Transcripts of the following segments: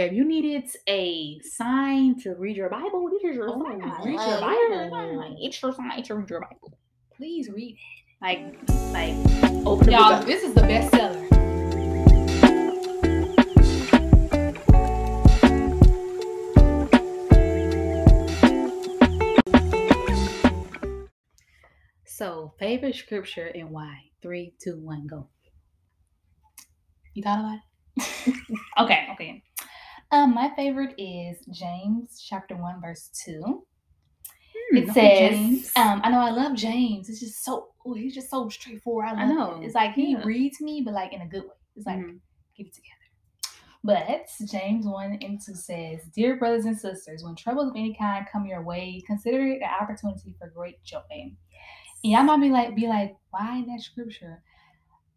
If you needed a sign to read your Bible, this is your Oh, sign. read your Bible. sign. It's your sign to read your Bible. Please read Like, like, open it. Y'all, this is the bestseller. So, favorite scripture and why? Three, two, one, go. You thought about it? okay, okay. Um, my favorite is James chapter one, verse two. It Hmm, okay, says, um, I know I love James. It's just so oh, he's just so straightforward. I, I know, It. It's like he yeah. reads me, but like in a good way. It's like Mhm. get it together. But James 1 and 2 says, Dear brothers and sisters, when troubles of any kind come your way, consider it an opportunity for great joy. And y'all might be like, be like, why that scripture?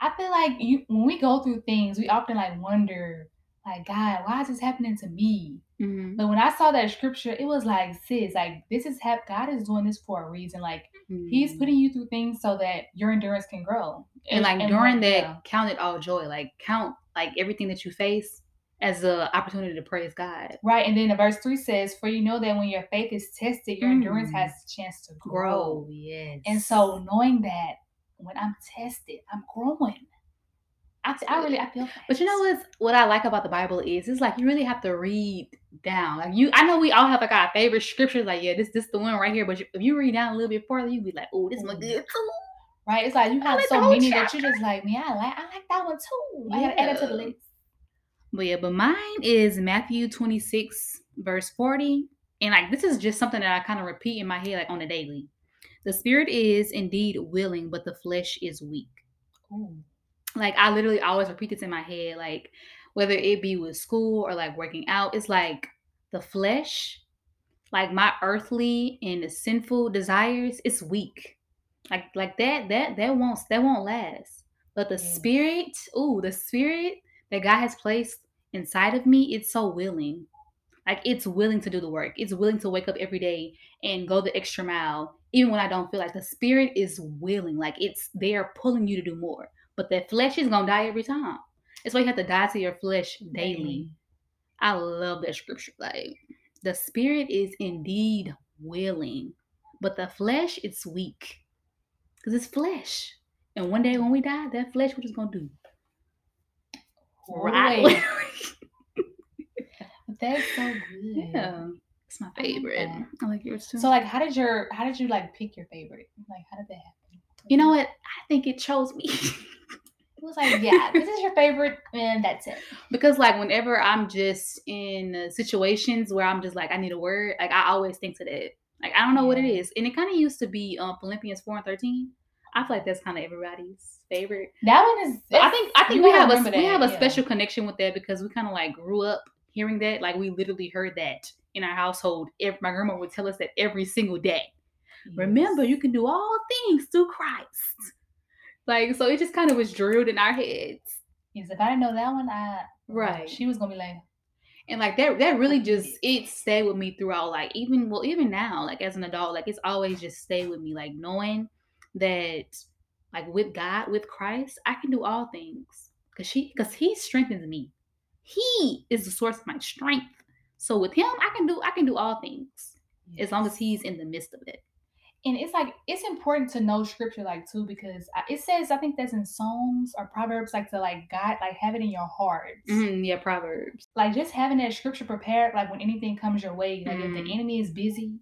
I feel like you when we go through things, we often like wonder, like, God, why is this happening to me? Mhm. But when I saw that scripture, it was like, sis, like this is hap- God is doing this for a reason. Like He's Mhm. putting you through things so that your endurance can grow. and like and during that, yeah. count it all joy. Like count like everything that you face as a opportunity to praise God. Right, and then the verse three says, "For you know that when your faith is tested, your endurance Mm. has a chance to grow." Grow, yes. And so, knowing that when I'm tested, I'm growing. I, I really I feel. That. But you know what's what I like about the Bible is it's like you really have to read down. Like you, I know we all have like our favorite scriptures. Like yeah, this this the one right here. But you, if you read down a little bit further, you be like, oh, this one good too. right? It's like you have like so many that chapter. you just like, man, I like I like that one too. I gotta add it to the list. But yeah, but mine is Matthew twenty six verse forty, and like this is just something that I kind of repeat in my head like on a daily. The spirit is indeed willing, but the flesh is weak. Ooh. Like I literally always repeat this in my head, like whether it be with school or like working out, it's like the flesh, like my earthly and the sinful desires, it's weak. Like like that that that won't that won't last. But the Yes. spirit, ooh, the spirit that God has placed inside of me, it's so willing. Like it's willing to do the work. It's willing to wake up every day and go the extra mile, even when I don't feel like the spirit is willing. Like it's there pulling you to do more. But that flesh is gonna die every time. That's why you have to die to your flesh daily. I love that scripture. Like the spirit is indeed willing, but the flesh is weak. Because it's flesh. And one day when we die, that flesh what it's gonna do? Right. That's so good. yeah. It's my I like favorite. I like yours too. So like, how did your how did you like pick your favorite? Like, how did that happen? you know what? I think it chose me. It was like, yeah, this is your favorite, and that's it. because like whenever I'm just in situations where I'm just like I need a word, like I always think to that. Like I don't know what it is, and it kind of used to be um, Philippians four and thirteen. I feel like that's kind of everybody's favorite. That one is. I think I think we have a remember we have a yeah. special connection with that because we kind of like grew up hearing that. Like we literally heard that in our household. If my grandma would tell us that every single day. Remember, you can do all things through Christ. Like so, it just kind of was drilled in our heads. Yes, if I didn't know that one, I Right. She was gonna be like, and like that that really just it. stayed with me throughout like even well even now like as an adult like it's always just stay with me like knowing that like with god with christ i can do all things. Because she because he strengthens me. He is the source of my strength. So with him i can do i can do all things as long as he's in the midst of it And it's like it's important to know scripture like too because it says I think that's in Psalms or Proverbs like to like God like have it in your heart. Mhm, yeah proverbs Like just having that scripture prepared like when anything comes your way. Like if Mhm. the enemy is busy,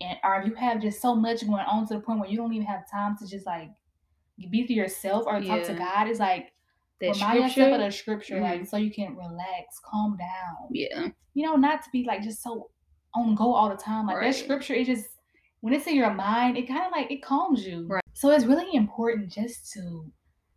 and or if you have just so much going on to the point where you don't even have time to just like be to yourself or talk to God. It's like that remind yourself scripture of the scripture like Mhm. so you can relax, calm down. yeah you know, not to be like just so on go all the time. Like Right. that scripture, it just when it's in your mind, it kind of like it calms you. Right. So it's really important just to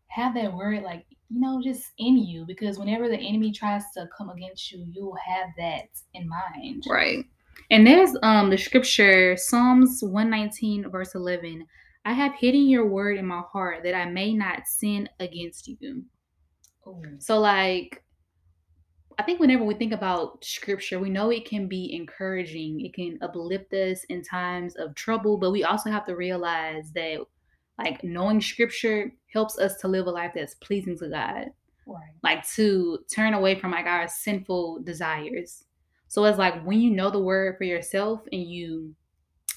have that word like you know just in you because whenever the enemy tries to come against you, you'll have that in mind. Right. And there's um the scripture Psalms 119 verse 11. I have hidden your word in my heart that I may not sin against you. Ooh. So like I think whenever we think about scripture, we know it can be encouraging. It can uplift us in times of trouble, but we also have to realize that like knowing scripture helps us to live a life that's pleasing to God. Right. like to turn away from like our sinful desires. So it's like when you know the word for yourself and you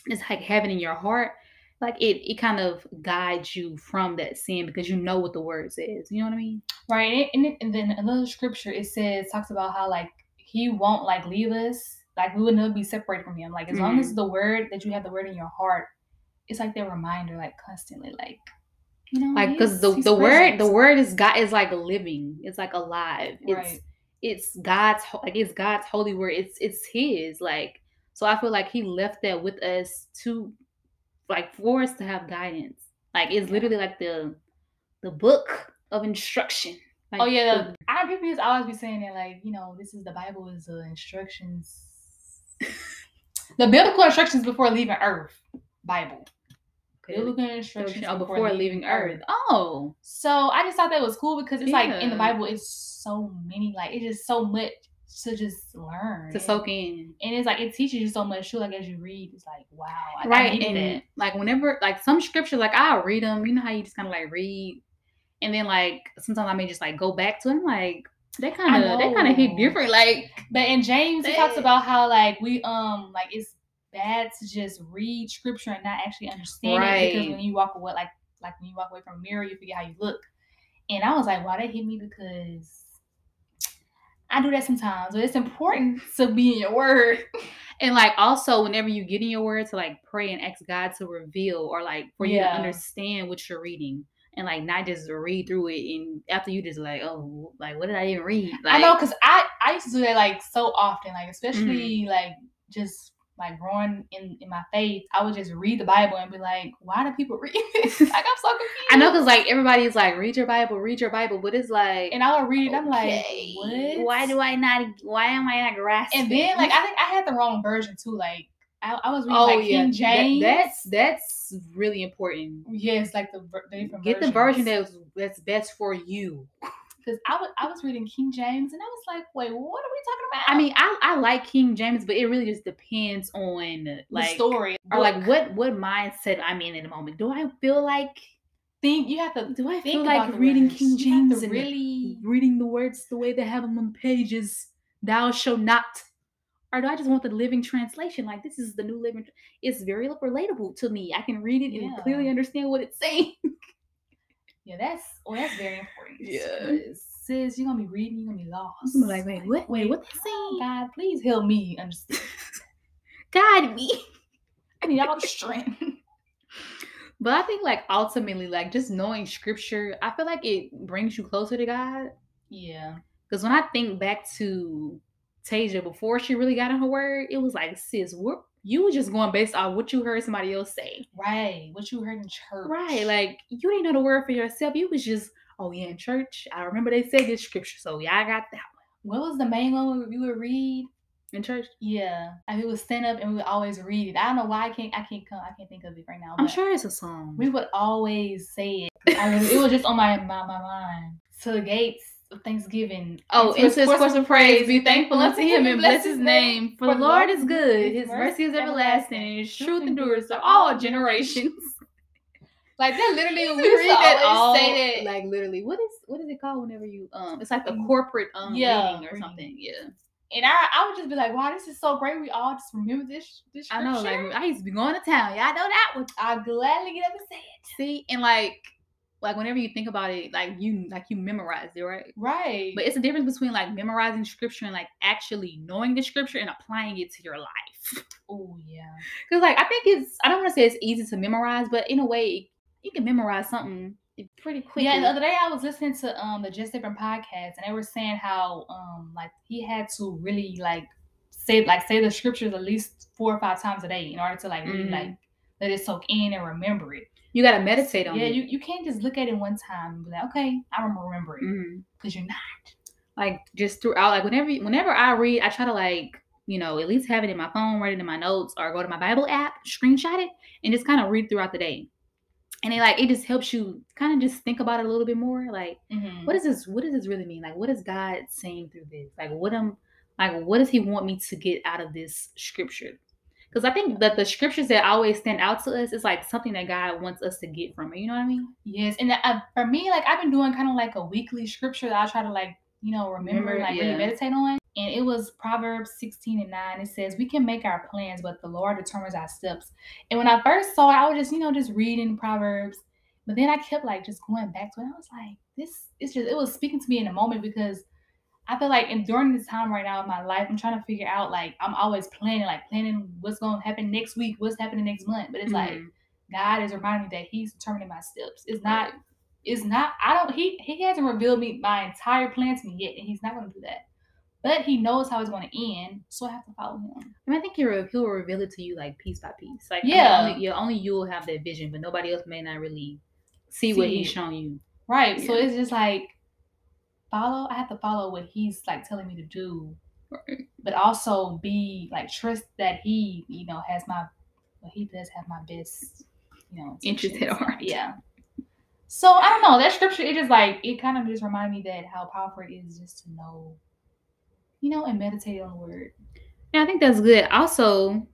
it's like have it in your heart, like it it kind of guides you from that sin because you know what the word says. You know what I mean? Right. And, it, and then another scripture it says talks about how like he won't like leave us. Like we would never be separated from him. Like as long Mm-hmm. as the word that you have the word in your heart, it's like that reminder, like constantly, like you know, Like because the the word the word is God is like living. It's like alive. It's Right. it's God's like it's God's holy word. It's it's His like. So I feel like He left that with us to, like, for us to have guidance. Like it's Yeah. literally like the, the book of instruction. Like, Oh yeah, the- I people always be saying that like you know this is the Bible is the instructions, the biblical instructions before leaving Earth. Bible. Biblical oh, instructions oh, before leaving Earth. Oh, So I just thought that was cool because it's like in the Bible, it's so many, like it's just so much to just learn to soak in. And it's like it teaches you so much too. Like as you read, it's like wow, I, right and that. like whenever like some scripture like i'll read them you know how you just kind of like read and then like sometimes i may just like go back to them like they kind of they kind of hit different like But in James, he talks about how like we um like it's bad to just read scripture and not actually understand it because when you walk away like like when you walk away from a mirror, you forget how you look. And I was like, wow, that hit me because I do that sometimes. But it's important to be in your word. and like also whenever you get in your word to like pray and ask god to reveal or like for you to understand what you're reading and like not just read through it and after you just like oh like what did i even read like I know because I I used to do that like so often, like especially Mm-hmm. like just like growing in in my faith. I would just read the Bible and be like, why do people read this? like I'm so confused. i know because like everybody's like read your bible read your bible but it's like and I would read it. I'm like, what? why do i not why am i not grasping And then like I think I had the wrong version too. Like I, I was reading oh like yeah King that- James. that's that's really important yes, like the, the different get the version that's that's best for you because I was I was reading King James and I was like, wait, what are we talking about? i mean i i like king james but it really just depends on the like story or like what what mindset I'm in at the moment. Do I feel like think you have to do I think feel like reading words. King James and really reading the words the way they have them on pages? Thou shall not. Or do I just want the living translation? Like this is the new living. It's very relatable to me. I can read it and clearly understand what it's saying. Yeah, that's oh, that's very important. Yeah. sis, you're gonna be reading, you're gonna be lost. I'm like, wait, what? Wait, what they oh, saying? God, please help me understand. Guide me. I need all the strength. But I think like ultimately, like just knowing scripture, I feel like it brings you closer to God. yeah. Because when I think back to Tasia before she really got in her word, it was like, sis, what you were just going based off what you heard somebody else say. Right. What you heard in church. Right. Like you didn't know the word for yourself. You was just, oh yeah, in church. I remember they said this scripture. So yeah, I got that one. what was the main one we would read? In church. Yeah. And we would stand up and we would always read it. I don't know why I can't I can't come I can't think of it right now. I'm sure it's a song. we would always say it. I really, it was just on my, my my mind. To the gates Thanksgiving. Oh, into into his course of praise, be thankful unto him and bless his name. For the Lord is good, his mercy is everlasting, and his truth endures to all generations. Like that literally we read that all say that. like literally. What is what is it called whenever you um? It's like the corporate um yeah, reading or something. Yeah, and I I would just be like, wow, this is so great. We all just remember this this I know. Like I used to be going to town. Yeah, I know that one. I'll gladly get up and say it. See, and like like whenever you think about it, like you like you memorized it, right? Right. But it's a difference between like memorizing scripture and like actually knowing the scripture and applying it to your life. oh yeah. Because like I think it's I don't want to say it's easy to memorize, but in a way you can memorize something pretty quick. Yeah, the other day I was listening to um the Just Different podcast and they were saying how um like he had to really like say like say the scriptures at least four or five times a day in order to like really Mhm. like let it soak in and remember it. You gotta meditate on yeah, it. Yeah, you, you can't just look at it one time and be like, okay, I remember remember it because you're not. like just throughout like whenever whenever I read, I try to like you know at least have it in my phone, write it in my notes, or go to my Bible app, screenshot it, and just kind of read throughout the day. And it like it just helps you kind of just think about it a little bit more. Like Mhm. what does this what does this really mean? Like what is God saying through this? Like what am like what does He want me to get out of this scripture? Because I think that the scriptures that always stand out to us is like something that God wants us to get from it. You know what I mean? Yes, and uh, for me, like I've been doing kind of like a weekly scripture that I try to like you know remember, Remember, like yeah. really meditate on. And it was Proverbs sixteen and nine. It says, "We can make our plans, but the Lord determines our steps." And when I first saw it, I was just you know just reading Proverbs, but then I kept like just going back to it. I was like, this it's just it was speaking to me in a moment because I feel like and during this time right now in my life, I'm trying to figure out like I'm always planning, like planning what's gonna happen next week, what's happening next month. But it's like Mhm. God is reminding me that He's determining my steps. It's not, it's not, I don't he he hasn't revealed me my entire plan to me yet, and he's not gonna do that. But he knows how it's gonna end, so I have to follow him. I mean, I think he'll, he'll reveal it to you like piece by piece. Like, I mean, Yeah. only, yeah, only you'll have that vision, but nobody else may not really see, what he's shown you. Right. So it's just like follow, I have to follow what he's like telling me to do, Right. but also be like trust that he, you know, has my well, he does have my best, you know, Interest at heart. Yeah. So I don't know. That scripture, it just like it kind of just reminded me that how powerful it is just to know, you know, and meditate on the word. Yeah, I think that's good. Also,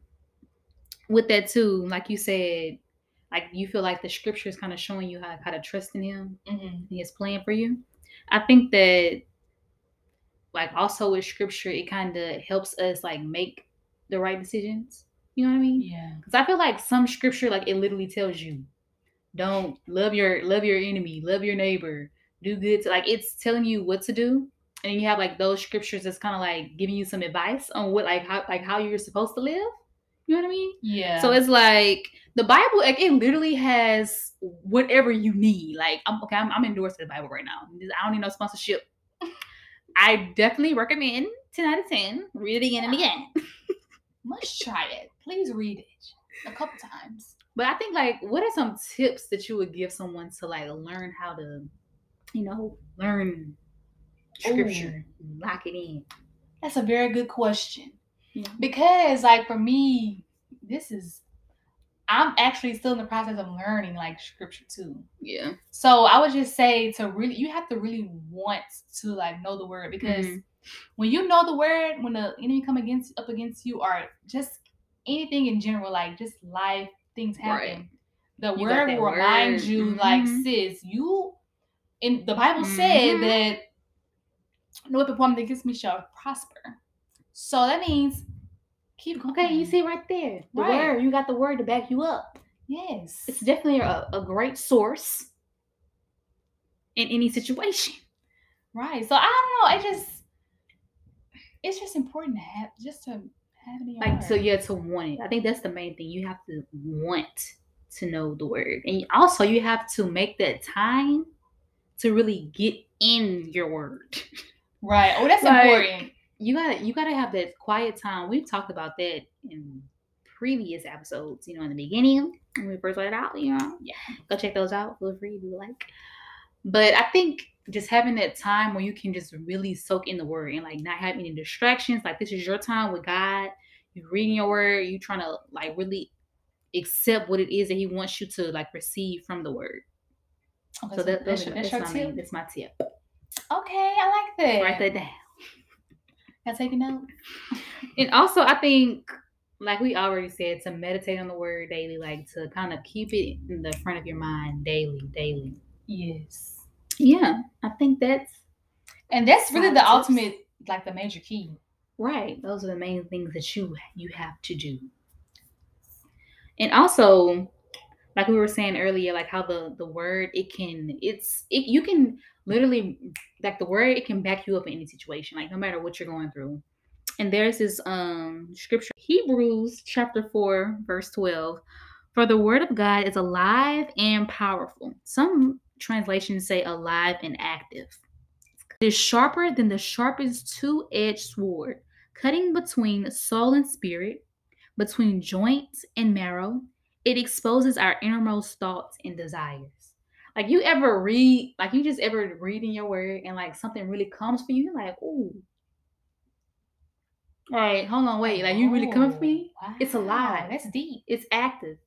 with that too, like you said, like you feel like the scripture is kind of showing you how, how to trust in him Mm-hmm. and his plan for you. I think that like also with scripture, it kind of helps us like make the right decisions. You know what I mean? Yeah. Because I feel like some scripture, like it literally tells you, don't love your love your enemy, love your neighbor, do good. To, like it's telling you what to do, and you have like those scriptures that's kind of like giving you some advice on what like how like how you're supposed to live. You know what I mean? Yeah. So it's like the Bible, like it literally has whatever you need. Like I'm okay, I'm, I'm endorsed to the Bible right now. I don't need no sponsorship. I definitely recommend 10 out of 10. Read it again and again. must try it. Please read it a couple times. But I think like what are some tips that you would give someone to like learn how to, you know, learn scripture, lock it in. That's a very good question. Yeah. Because like for me, this is I'm actually still in the process of learning like scripture too. Yeah. So I would just say to really you have to really want to like know the word because Mhm. when you know the word, when the enemy come against up against you or just anything in general, like just life, things happen. Right. The You word will remind word. you, like, Mhm. sis, you in the Bible said Mhm. that no weapon formed against me shall prosper. So that means keep going. Okay, you see right there. The Right. word. You got the word to back you up. Yes. It's definitely a, a great source in any situation. right. So I don't know. It just it's just important to have just to have it Like so yeah, to want it. I think that's the main thing. You have to want to know the word. And also you have to make that time to really get in your word. Right. Oh, that's Like, important. You gotta you gotta have that quiet time. We've talked about that in previous episodes, you know, in the beginning when we first started out, you know. Yeah. Go check those out. Feel free if you like. But I think just having that time where you can just really soak in the word and like not have any distractions. Like this is your time with God. You're reading your word, you trying to like really accept what it is that He wants you to like receive from the word. Okay, So that, that's, those your, that's that's, my that's my tip. Okay, I like that. Write that down. Take a note. And also, I think, like we already said, to meditate on the word daily, like to kind of keep it in the front of your mind daily, daily. Yes. Yeah, I think that's And that's really the ultimate, like the major key. right. Those are the main things that you you have to do. And also, like we were saying earlier, like how the the word it can it's it you can literally like the word it can back you up in any situation, like no matter what you're going through. And there's this um scripture, Hebrews chapter 4, verse 12. For the word of God is alive and powerful. Some translations say alive and active. It is sharper than the sharpest two-edged sword, cutting between soul and spirit, between joints and marrow. It exposes our innermost thoughts and desires. Like you ever read, like you just ever read in your word and like something really comes for you, you're like, ooh. All right, hold on, wait. Like you really coming for me? Oh, It's wow, alive. That's deep. It's active.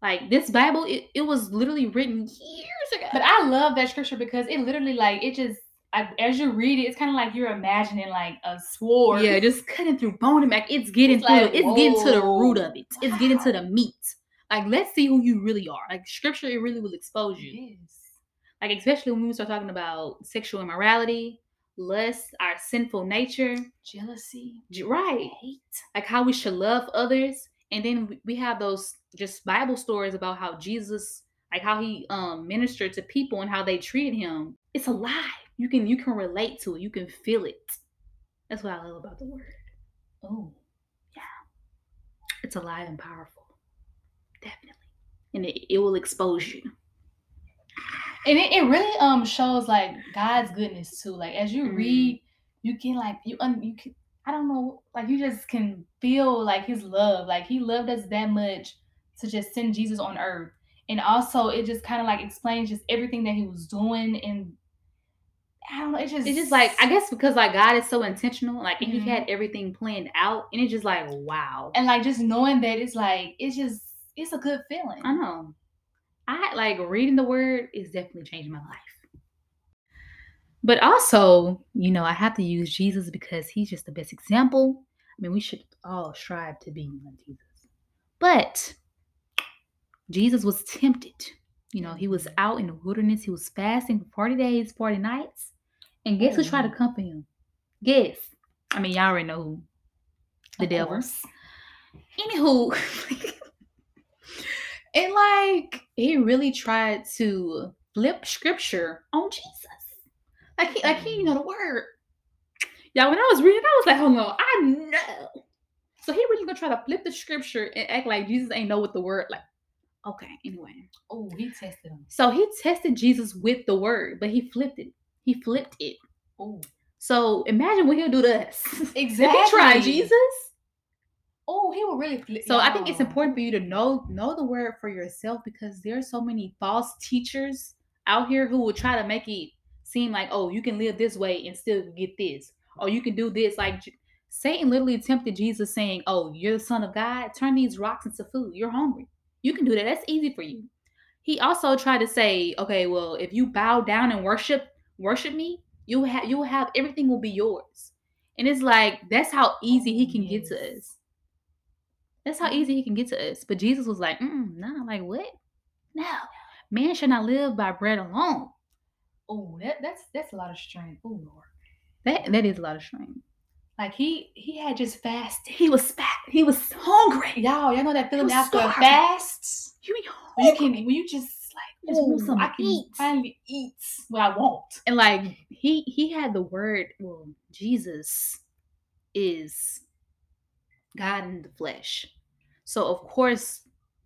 Like this Bible, it, it was literally written years ago. But I love that scripture because it literally like it just like as you read it, it's kind of like you're imagining like a sword. Yeah, just cutting through bone and back. It's getting It's through. like, it's getting to the root of it. It's getting to the meat. Like, let's see who you really are. Like, scripture, it really will expose you. Yes. Like, especially when we start talking about sexual immorality, lust, our sinful nature. Jealousy, Right. hate. Like how we should love others. And then we- we have those just Bible stories about how Jesus, like how he um ministered to people and how they treated him. It's alive. You can you can relate to it. You can feel it. That's what I love about the word. Oh, yeah. It's alive and powerful. Definitely. And it, it will expose you. and it, it really um shows like God's goodness too. Like as you Mhm. read, you can like you un you can I don't know like you just can feel like His love. Like He loved us that much to just send Jesus on earth, and also it just kind of like explains just everything that He was doing and. I don't know. It's just It's just like I guess because like God is so intentional, like and Mhm. he had everything planned out, and it's just like wow. and like just knowing that it's like it's just it's a good feeling. I know. I like reading the word is definitely changing my life. But also, you know, I have to use Jesus because he's just the best example. I mean, we should all strive to be like Jesus. But Jesus was tempted. You know, he was out in the wilderness. He was fasting for 40 days, 40 nights. And guess who tried to mm-hmm. comfort him? Guess. I mean, y'all already know who. The Of devil. course. Anywho, and like he really tried to flip scripture on Jesus. Like he, like he didn't mm. know the word. Yeah, when I was reading, I was like, hold on, I know. So he really gonna try to flip the scripture and act like Jesus ain't know what the word like. Okay, anyway. Oh, he tested him. So he tested Jesus with the word, but he flipped it. He flipped it. Oh, So imagine what he'll do to us. If exactly. he tried Jesus. Oh, he will really flip. So I think it's important for you to know know the word for yourself because there are so many false teachers out here who will try to make it seem like, oh, you can live this way and still get this, or you can do this. Like Satan literally tempted Jesus, saying, "Oh, you're the son of God. Turn these rocks into food. You're hungry. You can do that. That's easy for you." He also tried to say, "Okay, well, if you bow down and worship worship me, you have you will have everything will be yours." And it's like that's how easy he can get to us. That's how easy he can get to us. But Jesus was like, mm, nah, like what? No, man should not live by bread alone. Oh, that that's that's a lot of strength. Oh Lord. That that is a lot of strength. Like he he had just fasted. He was fat. He was hungry. Y'all, y'all know that feeling after a starving. fast? You When you hungry. can when you just like Just "Ooh, something I can eat." finally eat what I want. and like he he had the word. Well, Jesus is God in the flesh. So of course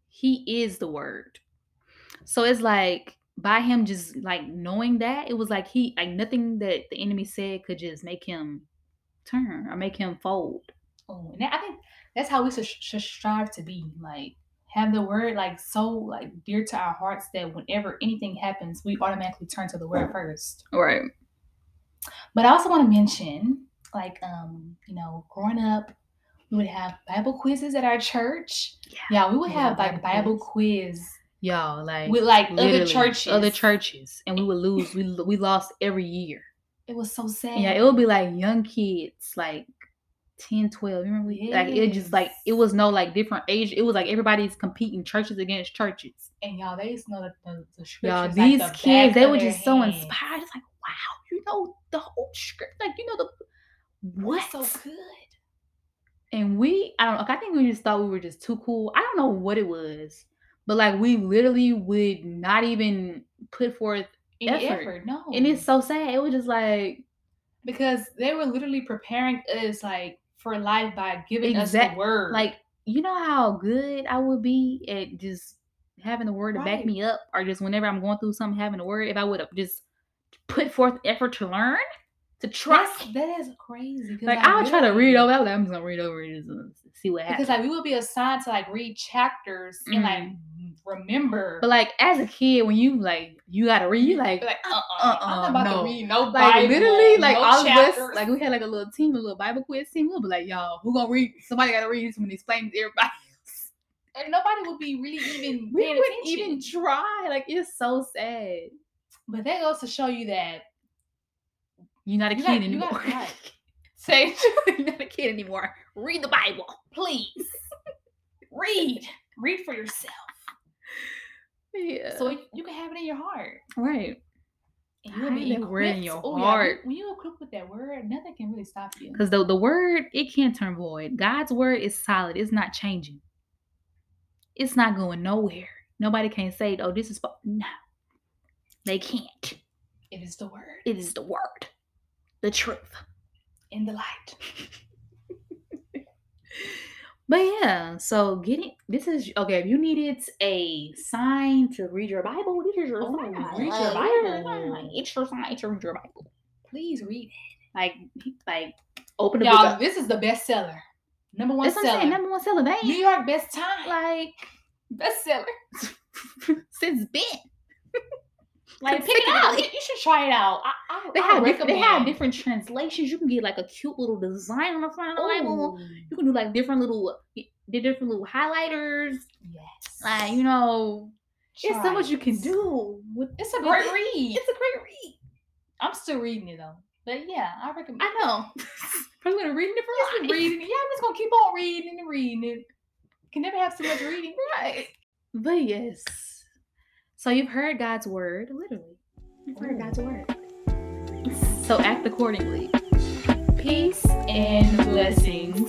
he is the word. So it's like by him just like knowing that, it was like he like nothing that the enemy said could just make him turn or make him fold. Oh, and I think that's how we should, should strive to be. Like have the word like so like dear to our hearts that whenever anything happens, we automatically turn to the word first. Right. But I also want to mention, like, um, you know, growing up, we would have Bible quizzes at our church. Yeah, we would Yeah, have like Bible Bible quiz Y'all like with like other churches. Other churches. And we would lose. we we lost every year. It was so sad. Yeah, it would be like young kids, like 10, 12. You remember? we- Like it just like it was no like different age. It was like everybody's competing churches against churches. and y'all, they used to know the, the, the Y'all, scriptures. these like the kids, they were just so inspired. It's like, wow, you know the whole script. Like, you know the What? what? So good. And we, I don't know. I think we just thought we were just too cool. I don't know what it was, but like we literally would not even put forth Any Effort. effort. No. And it's so sad. It was just like because they were literally preparing us like for life by giving us the word. like you know how good I would be at just having the word to back me up, or just whenever I'm going through something, having the word. If I would have just put forth effort to learn, to try. That's, that is crazy. Like I'll try to read over. I'm just gonna read over it to see what happens. because like we would be assigned to like read chapters and like remember. but like as a kid, when you like you gotta read, you like like uh uh-uh, uh-uh, I'm not about no. to read no like literally like no all chapters. of us like we had like a little team, a little Bible quiz team. We'll be like, y'all, who gonna read? Somebody gotta read this when explain to everybody. else. and nobody would be really even We wouldn't attention. even try. Like it's so sad. But that goes to show you that You're not a You kid anymore. Say, You're not a kid anymore. Read the Bible. please read, read for yourself, Yeah. so you- you can have it in your heart. right. And Hide be word in your Oh, yeah, heart. when you equipped with that word, nothing can really stop you. Because the, the word, it can't turn void. God's word is solid. It's not changing. It's not going nowhere. Nobody can say, oh, this is, fa-" no. They can't. It is the word It is the word. The truth. in the light. But yeah, so getting this is okay. If you needed a sign to read your Bible, this is your Oh, sign. read your Like, here's your Bible. It's your sign to read your Bible. Please read it. Like, like open it. the Y'all, book. this is the bestseller. Number one That's what I'm seller. saying. Number one seller. They New York best time. like bestseller. since Ben. Like pick it out. You should try it out. I, I, They I have different, they have different translations. You can get like a cute little design on the front of the Bible. Ooh, You can do like different little, the different little highlighters. Yes. Like you know, it's so much you can do with It's a great read. It's a great read. I'm still reading it though. But yeah, I recommend. I know. Probably gonna read it for Right. reading it. Yeah, I'm just gonna keep on reading and reading it. Can never have too much reading. right. But yes. So you've heard God's word, literally. You've heard Ooh. God's word. So act accordingly. Peace and blessings.